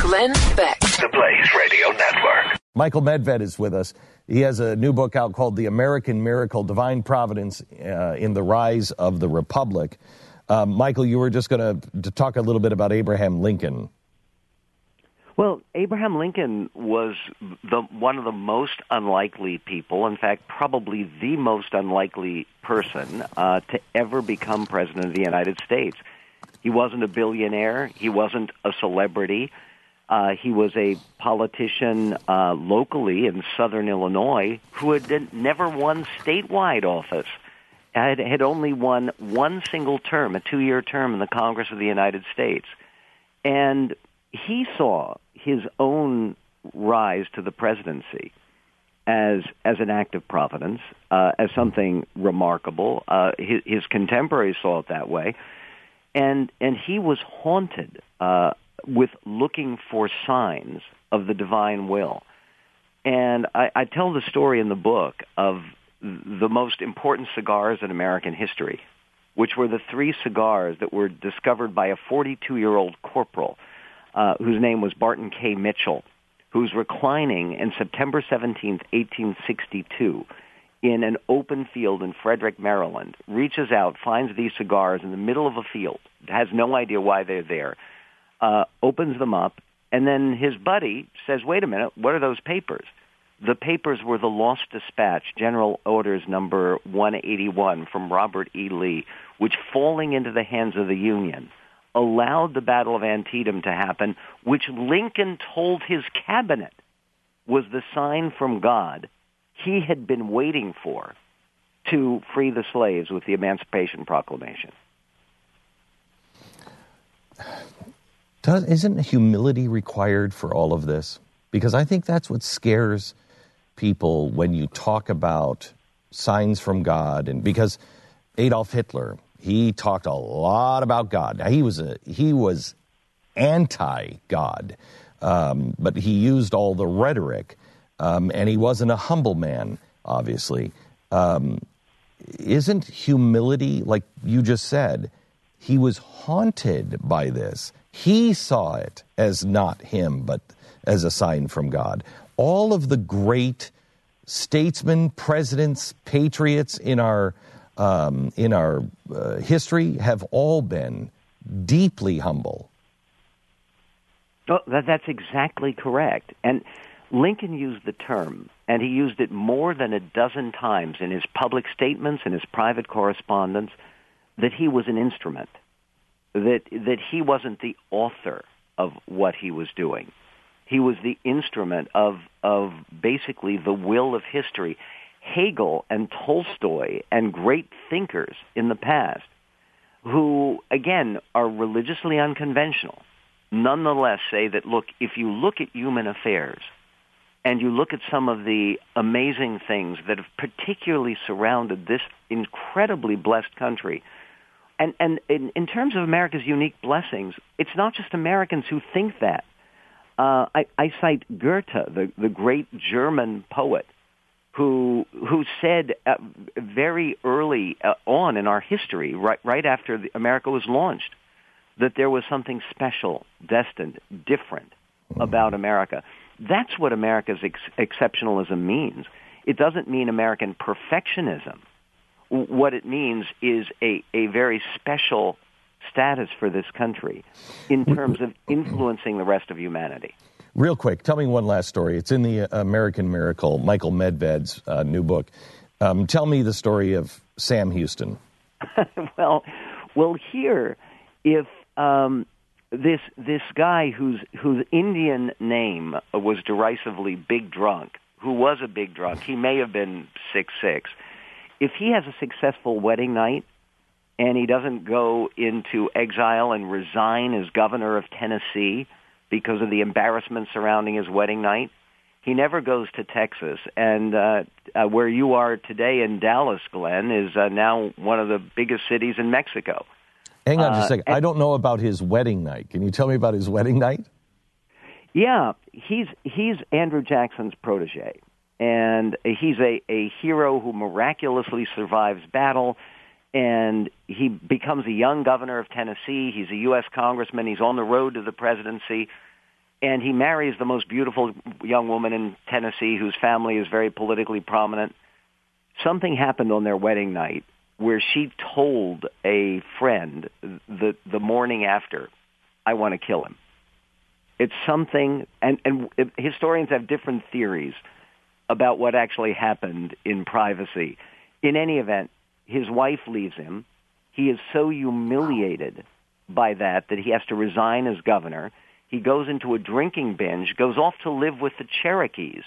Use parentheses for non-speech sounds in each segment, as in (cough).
Glenn Beck. The Blaze Radio Network. Michael Medved is with us. He has a new book out called The American Miracle Divine Providence uh, in the Rise of the Republic. Um, Michael, you were just going to talk a little bit about Abraham Lincoln. Well, Abraham Lincoln was the, one of the most unlikely people, in fact, probably the most unlikely person uh, to ever become president of the United States. He wasn't a billionaire. He wasn't a celebrity. Uh, he was a politician uh, locally in southern Illinois who had never won statewide office. Had, had only won one single term, a two year term in the Congress of the United States. And he saw his own rise to the presidency as as an act of providence, uh, as something remarkable. Uh, his, his contemporaries saw it that way, and and he was haunted uh, with looking for signs of the divine will. And I, I tell the story in the book of the most important cigars in American history, which were the three cigars that were discovered by a 42-year-old corporal uh, whose name was Barton K. Mitchell, who's reclining in September 17, 1862, in an open field in Frederick, Maryland, reaches out, finds these cigars in the middle of a field, has no idea why they're there, uh, opens them up, and then his buddy says, wait a minute, what are those papers? The papers were the Lost Dispatch, General Orders Number 181 from Robert E. Lee, which falling into the hands of the Union allowed the Battle of Antietam to happen, which Lincoln told his cabinet was the sign from God he had been waiting for to free the slaves with the Emancipation Proclamation. Does, isn't humility required for all of this? Because I think that's what scares people when you talk about signs from God, and because Adolf Hitler, he talked a lot about God. Now, he was a he was anti-God, um, but he used all the rhetoric, um, and he wasn't a humble man, obviously. Um, isn't humility, like you just said, he was haunted by this. He saw it as not him, but as a sign from God. All of the great statesmen, presidents, patriots in our um, in our uh, history have all been deeply humble. That's exactly correct. And Lincoln used the term, and he used it more than a dozen times in his public statements and his private correspondence, that he was an instrument that that he wasn't the author of what he was doing. He was the instrument of of basically the will of history. Hegel and Tolstoy and great thinkers in the past who again are religiously unconventional nonetheless say that look if you look at human affairs and you look at some of the amazing things that have particularly surrounded this incredibly blessed country and and in, in terms of America's unique blessings, it's not just Americans who think that. Uh, I, I cite Goethe, the, the great German poet, who who said uh, very early uh, on in our history, right right after the, America was launched, that there was something special, destined, different about America. That's what America's ex- exceptionalism means. It doesn't mean American perfectionism what it means is a, a very special status for this country in terms of influencing the rest of humanity. Real quick, tell me one last story. It's in the American Miracle, Michael Medved's uh, new book. Um, tell me the story of Sam Houston. (laughs) well, well, here, if um, this this guy whose whose Indian name was derisively Big Drunk, who was a big drunk, he may have been six six if he has a successful wedding night, and he doesn't go into exile and resign as governor of Tennessee because of the embarrassment surrounding his wedding night. He never goes to Texas, and uh, uh, where you are today in Dallas, Glenn, is uh, now one of the biggest cities in Mexico. Hang on just a Uh, second. I don't know about his wedding night. Can you tell me about his wedding night? Yeah, he's he's Andrew Jackson's protege, and he's a, a hero who miraculously survives battle, and he becomes a young governor of Tennessee. He's a U.S. congressman. He's on the road to the presidency, and he marries the most beautiful young woman in Tennessee, whose family is very politically prominent. Something happened on their wedding night where she told a friend the the morning after, "I want to kill him." It's something, and, and historians have different theories about what actually happened in privacy. In any event, his wife leaves him. He is so humiliated by that that he has to resign as governor. He goes into a drinking binge, goes off to live with the Cherokees,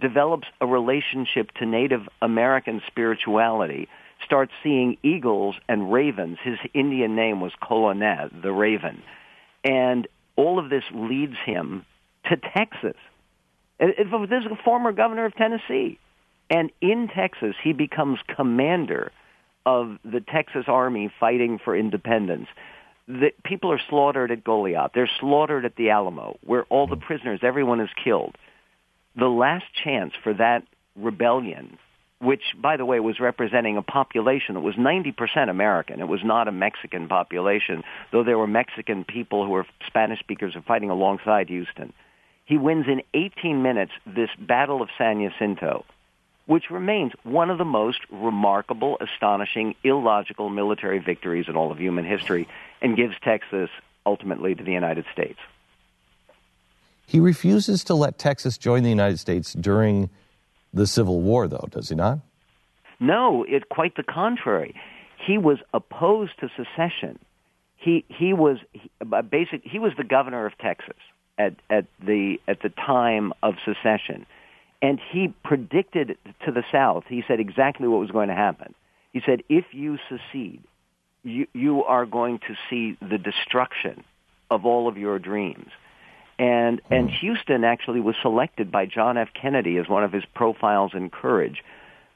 develops a relationship to Native American spirituality, starts seeing eagles and ravens. His Indian name was Colonneh, the raven. And all of this leads him to Texas. This is a former governor of Tennessee. And in Texas, he becomes commander of the Texas Army fighting for independence. The people are slaughtered at Goliad. They're slaughtered at the Alamo, where all the prisoners, everyone is killed. The last chance for that rebellion, which, by the way, was representing a population that was 90% American. It was not a Mexican population, though there were Mexican people who were Spanish speakers were fighting alongside Houston. He wins in 18 minutes this Battle of San Jacinto, which remains one of the most remarkable, astonishing, illogical military victories in all of human history and gives Texas ultimately to the United States. He refuses to let Texas join the United States during the Civil War, though, does he not? No, it quite the contrary. He was opposed to secession. He he was he, uh, basic. He was the governor of Texas at at the at the time of secession, and he predicted to the South. He said exactly what was going to happen. He said, if you secede, you you are going to see the destruction of all of your dreams. And and Houston actually was selected by John F. Kennedy as one of his profiles in courage,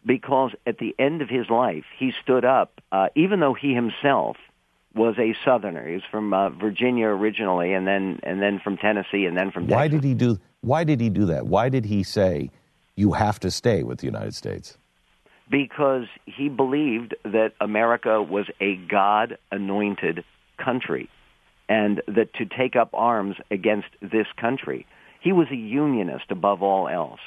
because at the end of his life he stood up, uh, even though he himself was a Southerner. He was from uh, Virginia originally, and then and then from Tennessee, and then from Why Texas. did he do? Why did he do that? Why did he say you have to stay with the United States? because he believed that America was a God anointed country and that to take up arms against this country, he was a unionist above all else.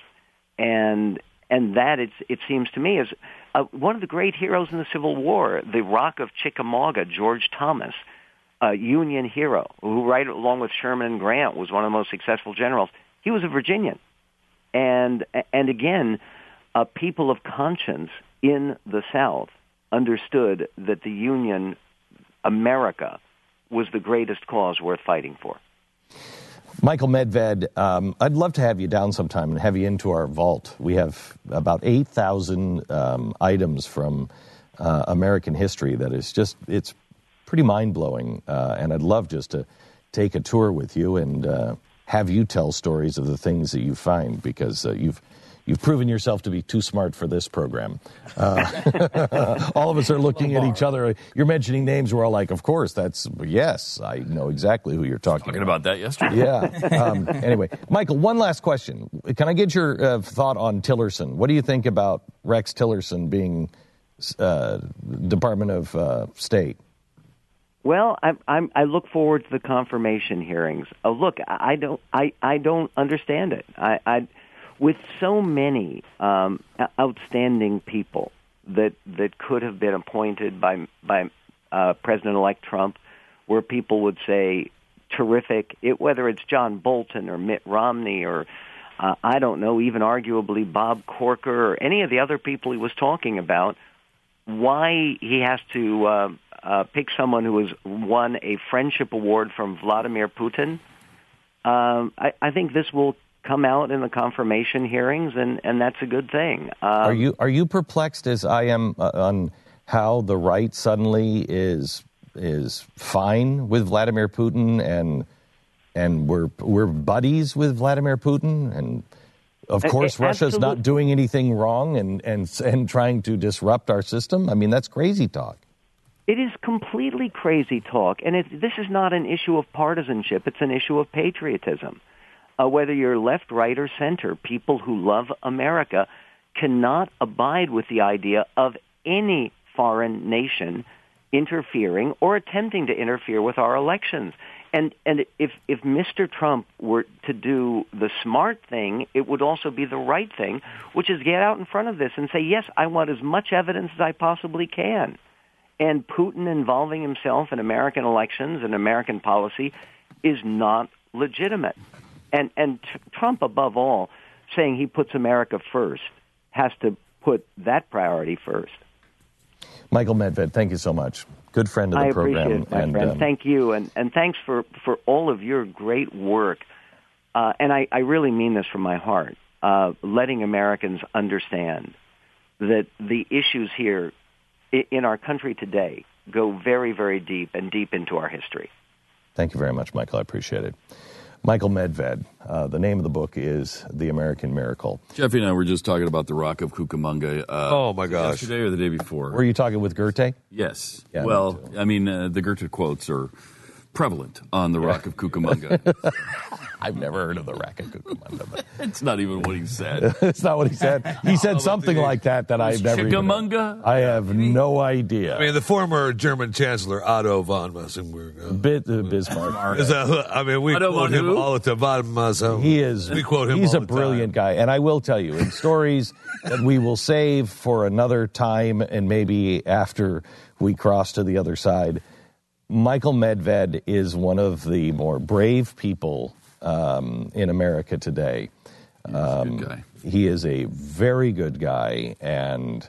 And and that it's, it seems to me is uh, one of the great heroes in the Civil War, the Rock of Chickamauga, George Thomas, a Union hero who, right along with Sherman and Grant, was one of the most successful generals. He was a Virginian, and and again, uh, people of conscience in the South understood that the Union, America, was the greatest cause worth fighting for. Michael Medved, um, I'd love to have you down sometime and have you into our vault. We have about 8,000 um, items from uh, American history that is just, it's pretty mind blowing. Uh, and I'd love just to take a tour with you and uh, have you tell stories of the things that you find because uh, you've You've proven yourself to be too smart for this program. Uh, (laughs) all of us are looking at each other. You're mentioning names. We're all like, of course, that's, yes, I know exactly who you're talking, Talking about that yesterday. yeah. Um, anyway, Michael, one last question. Can I get your uh, thought on Tillerson? What do you think about Rex Tillerson being uh, Department of uh, State? Well, I, I'm, I look forward to the confirmation hearings. Uh, look, I don't, I, I don't understand it. I, I with so many um, outstanding people that that could have been appointed by by uh, President-elect Trump, where people would say terrific, it, whether it's John Bolton or Mitt Romney or uh, I don't know, even arguably Bob Corker or any of the other people he was talking about. Why he has to uh, uh, pick someone who has won a friendship award from Vladimir Putin? Um, I, I think this will come out in the confirmation hearings, and, and that's a good thing. Um, are you are you perplexed as I am uh, on how the right suddenly is is fine with Vladimir Putin and and we're we're buddies with Vladimir Putin and of course Russia's not doing anything wrong and and and trying to disrupt our system. I mean that's crazy talk. It is completely crazy talk, and it, this is not an issue of partisanship. It's an issue of patriotism. Uh, whether you're left, right, or center, people who love America cannot abide with the idea of any foreign nation interfering or attempting to interfere with our elections. And and if if Mr. Trump were to do the smart thing, it would also be the right thing, which is get out in front of this and say, "Yes, I want as much evidence as I possibly can." And Putin involving himself in American elections and American policy is not legitimate. And and Trump above all saying he puts America first has to put that priority first. Michael Medved, thank you so much. Good friend of the I program. appreciate it, my and friend. um, Thank you, and, and thanks for, for all of your great work. Uh, and I, I really mean this from my heart, uh, letting Americans understand that the issues here in our country today go very, very deep and deep into our history. Thank you very much, Michael. I appreciate it. Michael Medved. Uh, the name of the book is The American Miracle. Jeffy and I were just talking about the Rock of Cucamonga. Uh, Oh, my gosh. Yesterday or the day before? Were you talking with Goethe? yes. Yeah, well, too. I mean, uh, the Goethe quotes are prevalent on the Rock of Cucamonga. (laughs) I've never heard of the Racket Cucamonga, but (laughs) it's not even what he said. (laughs) it's not what he said. He said something like that that I've never even heard. Chickamauga? I have no idea. I mean, the former German Chancellor Otto von Massenburg. Uh, Bit uh, Bismarck. is that, I mean, we Otto quote von him who? all the time. Von Massen. He is. We quote him. He's all a the brilliant time. guy, and I will tell you in stories that we will save for another time, and maybe after we cross to the other side. Michael Medved is one of the more brave people um, in America today. He's a good guy. He is a very good guy and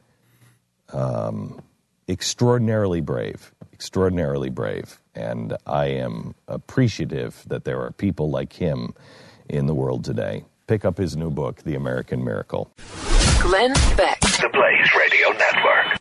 um, extraordinarily brave, extraordinarily brave. And I am appreciative that there are people like him in the world today. Pick up his new book, The American Miracle. Glenn Beck. The Blaze Radio Network.